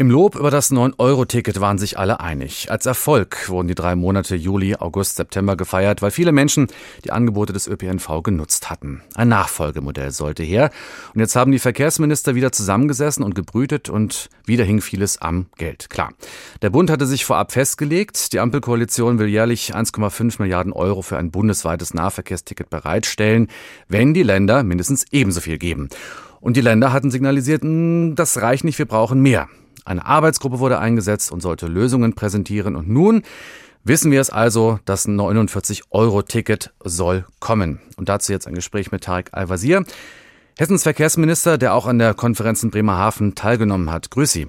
Im Lob über das 9-Euro-Ticket waren sich alle einig. Als Erfolg wurden die drei Monate Juli, August, September gefeiert, weil viele Menschen die Angebote des ÖPNV genutzt hatten. Ein Nachfolgemodell sollte her. Und jetzt haben die Verkehrsminister wieder zusammengesessen und gebrütet und wieder hing vieles am Geld. Klar. Der Bund hatte sich vorab festgelegt, die Ampelkoalition will jährlich 1,5 Milliarden Euro für ein bundesweites Nahverkehrsticket bereitstellen, wenn die Länder mindestens ebenso viel geben. Und die Länder hatten signalisiert, hm, das reicht nicht, wir brauchen mehr. Eine Arbeitsgruppe wurde eingesetzt und sollte Lösungen präsentieren. Und nun wissen wir es also, das 49-Euro-Ticket soll kommen. Und dazu jetzt ein Gespräch mit Tarek Al-Wazir, Hessens Verkehrsminister, der auch an der Konferenz in Bremerhaven teilgenommen hat. Grüß Sie.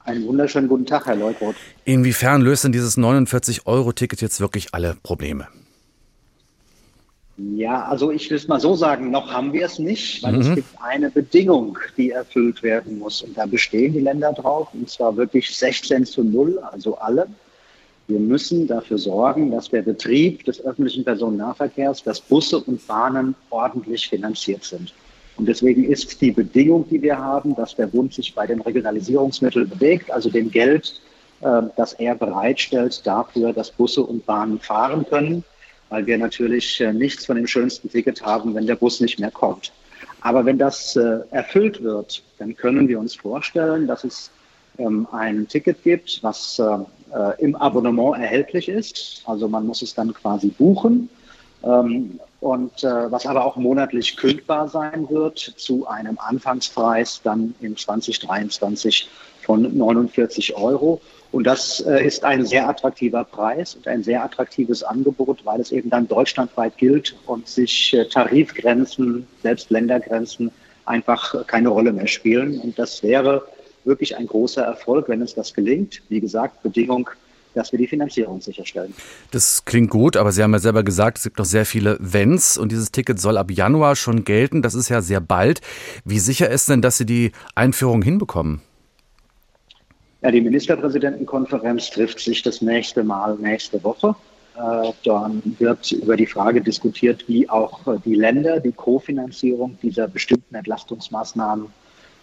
Einen wunderschönen guten Tag, Herr Leutroth. Inwiefern löst denn dieses 49-Euro-Ticket jetzt wirklich alle Probleme? Ja, also ich will es mal so sagen, noch haben wir es nicht, weil mhm. es gibt eine Bedingung, die erfüllt werden muss. Und da bestehen die Länder drauf, und zwar wirklich 16 zu 0, also alle. Wir müssen dafür sorgen, dass der Betrieb des öffentlichen Personennahverkehrs, dass Busse und Bahnen ordentlich finanziert sind. Und deswegen ist die Bedingung, die wir haben, dass der Bund sich bei den Regionalisierungsmitteln bewegt, also dem Geld, äh, das er bereitstellt dafür, dass Busse und Bahnen fahren können weil wir natürlich äh, nichts von dem schönsten Ticket haben, wenn der Bus nicht mehr kommt. Aber wenn das äh, erfüllt wird, dann können wir uns vorstellen, dass es ähm, ein Ticket gibt, was äh, im Abonnement erhältlich ist. Also man muss es dann quasi buchen. Ähm, und was aber auch monatlich kündbar sein wird zu einem Anfangspreis dann in 2023 von 49 Euro. Und das äh, ist ein sehr attraktiver Preis und ein sehr attraktives Angebot, weil es eben dann deutschlandweit gilt und sich äh, Tarifgrenzen, selbst Ländergrenzen einfach keine Rolle mehr spielen. Und das wäre wirklich ein großer Erfolg, wenn es das gelingt. Wie gesagt, Bedingung, dass wir die Finanzierung sicherstellen. Das klingt gut, aber Sie haben ja selber gesagt, es gibt noch sehr viele Wenns und dieses Ticket soll ab Januar schon gelten. Das ist ja sehr bald. Wie sicher ist denn, dass Sie die Einführung hinbekommen? Die Ministerpräsidentenkonferenz trifft sich das nächste Mal nächste Woche. Äh, dann wird über die Frage diskutiert, wie auch die Länder die Kofinanzierung dieser bestimmten Entlastungsmaßnahmen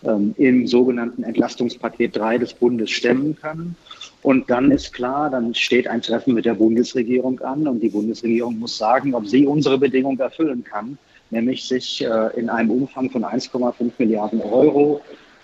ähm, im sogenannten Entlastungspaket 3 des Bundes stemmen können. Und dann ist klar, dann steht ein Treffen mit der Bundesregierung an und die Bundesregierung muss sagen, ob sie unsere Bedingung erfüllen kann, nämlich sich äh, in einem Umfang von 1,5 Milliarden Euro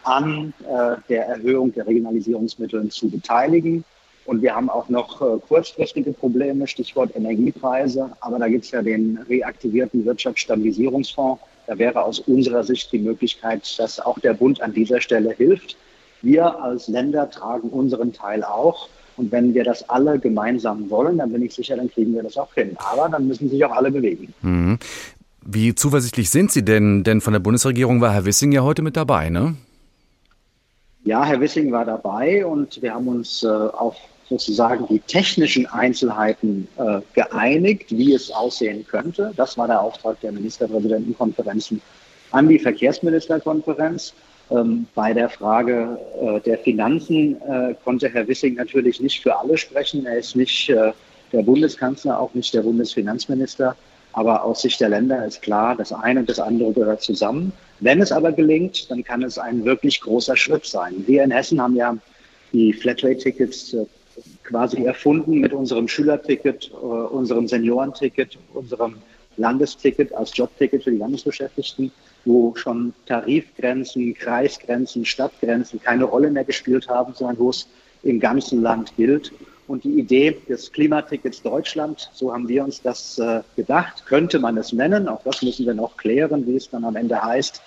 an äh, der Erhöhung der Regionalisierungsmittel zu beteiligen. Und wir haben auch noch äh, kurzfristige Probleme, Stichwort Energiepreise. Aber da gibt es ja den reaktivierten Wirtschaftsstabilisierungsfonds. Da wäre aus unserer Sicht die Möglichkeit, dass auch der Bund an dieser Stelle hilft. Wir als Länder tragen unseren Teil auch. Und wenn wir das alle gemeinsam wollen, dann bin ich sicher, dann kriegen wir das auch hin. Aber dann müssen sich auch alle bewegen. Mhm. Wie zuversichtlich sind Sie denn? Denn von der Bundesregierung war Herr Wissing ja heute mit dabei, ne? Ja, Herr Wissing war dabei und wir haben uns äh, auf sozusagen die technischen Einzelheiten äh, geeinigt, wie es aussehen könnte. Das war der Auftrag der Ministerpräsidentenkonferenzen an die Verkehrsministerkonferenz. Ähm, bei der Frage äh, der Finanzen äh, konnte Herr Wissing natürlich nicht für alle sprechen. Er ist nicht äh, der Bundeskanzler, auch nicht der Bundesfinanzminister. Aber aus Sicht der Länder ist klar, das eine und das andere gehört zusammen. Wenn es aber gelingt, dann kann es ein wirklich großer Schritt sein. Wir in Hessen haben ja die Flatrate-Tickets äh, quasi erfunden mit unserem Schülerticket, äh, unserem Seniorenticket, unserem Landesticket als Jobticket für die Landesbeschäftigten, wo schon Tarifgrenzen, Kreisgrenzen, Stadtgrenzen keine Rolle mehr gespielt haben, sondern wo es im ganzen Land gilt. Und die Idee des Klimatickets Deutschland, so haben wir uns das äh, gedacht, könnte man es nennen. Auch das müssen wir noch klären, wie es dann am Ende heißt.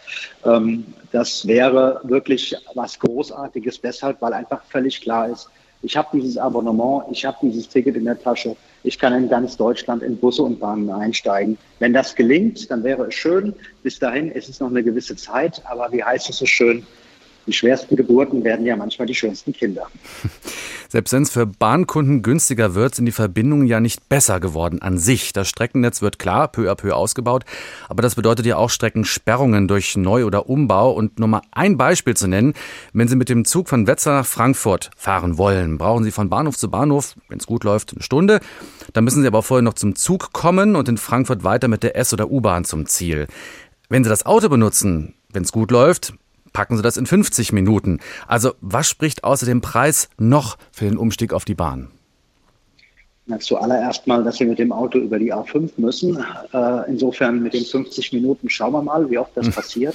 Ähm, das wäre wirklich was Großartiges deshalb, weil einfach völlig klar ist, ich habe dieses Abonnement, ich habe dieses Ticket in der Tasche, ich kann in ganz Deutschland in Busse und Bahnen einsteigen. Wenn das gelingt, dann wäre es schön. Bis dahin ist es noch eine gewisse Zeit, aber wie heißt es so schön, die schwersten Geburten werden ja manchmal die schönsten Kinder. Selbst wenn es für Bahnkunden günstiger wird, sind die Verbindungen ja nicht besser geworden an sich. Das Streckennetz wird klar peu à peu ausgebaut, aber das bedeutet ja auch Streckensperrungen durch Neu- oder Umbau. Und nur mal ein Beispiel zu nennen, wenn Sie mit dem Zug von Wetzlar nach Frankfurt fahren wollen, brauchen Sie von Bahnhof zu Bahnhof, wenn es gut läuft, eine Stunde. Dann müssen Sie aber vorher noch zum Zug kommen und in Frankfurt weiter mit der S- oder U-Bahn zum Ziel. Wenn Sie das Auto benutzen, wenn es gut läuft, packen Sie das in 50 Minuten. Also was spricht außer dem Preis noch für den Umstieg auf die Bahn? Na, zuallererst mal, dass wir mit dem Auto über die A5 müssen. Äh, insofern mit den 50 Minuten schauen wir mal, wie oft das hm. passiert.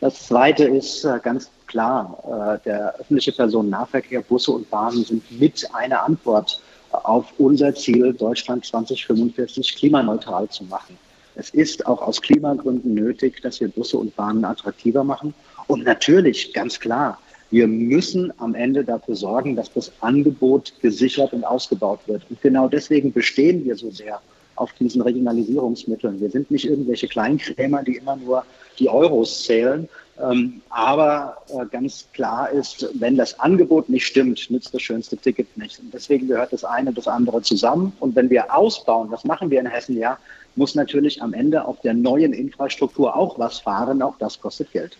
Das Zweite ist äh, ganz klar, äh, der öffentliche Personennahverkehr, Busse und Bahnen sind mit einer Antwort auf unser Ziel, Deutschland 2045 klimaneutral zu machen. Es ist auch aus Klimagründen nötig, dass wir Busse und Bahnen attraktiver machen. Und natürlich, ganz klar, wir müssen am Ende dafür sorgen, dass das Angebot gesichert und ausgebaut wird. Und genau deswegen bestehen wir so sehr auf diesen Regionalisierungsmitteln. Wir sind nicht irgendwelche Kleinkrämer, die immer nur die Euros zählen. Ähm, aber äh, ganz klar ist, wenn das Angebot nicht stimmt, nützt das schönste Ticket nicht. Und deswegen gehört das eine und das andere zusammen. Und wenn wir ausbauen, das machen wir in Hessen ja, muss natürlich am Ende auf der neuen Infrastruktur auch was fahren. Auch das kostet Geld.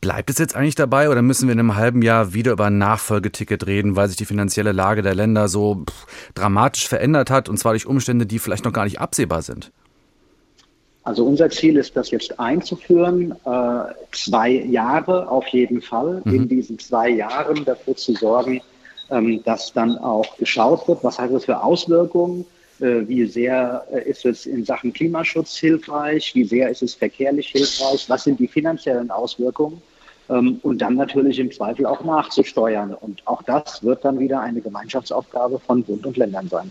Bleibt es jetzt eigentlich dabei oder müssen wir in einem halben Jahr wieder über ein Nachfolgeticket reden, weil sich die finanzielle Lage der Länder so dramatisch verändert hat und zwar durch Umstände, die vielleicht noch gar nicht absehbar sind? Also unser Ziel ist, das jetzt einzuführen, äh, zwei Jahre auf jeden Fall. Mhm. In diesen zwei Jahren dafür zu sorgen, ähm, dass dann auch geschaut wird, was hat das für Auswirkungen, wie sehr äh, ist es in Sachen Klimaschutz hilfreich, wie sehr ist es verkehrlich hilfreich, was sind die finanziellen Auswirkungen ähm, und dann natürlich im Zweifel auch nachzusteuern. Und auch das wird dann wieder eine Gemeinschaftsaufgabe von Bund und Ländern sein.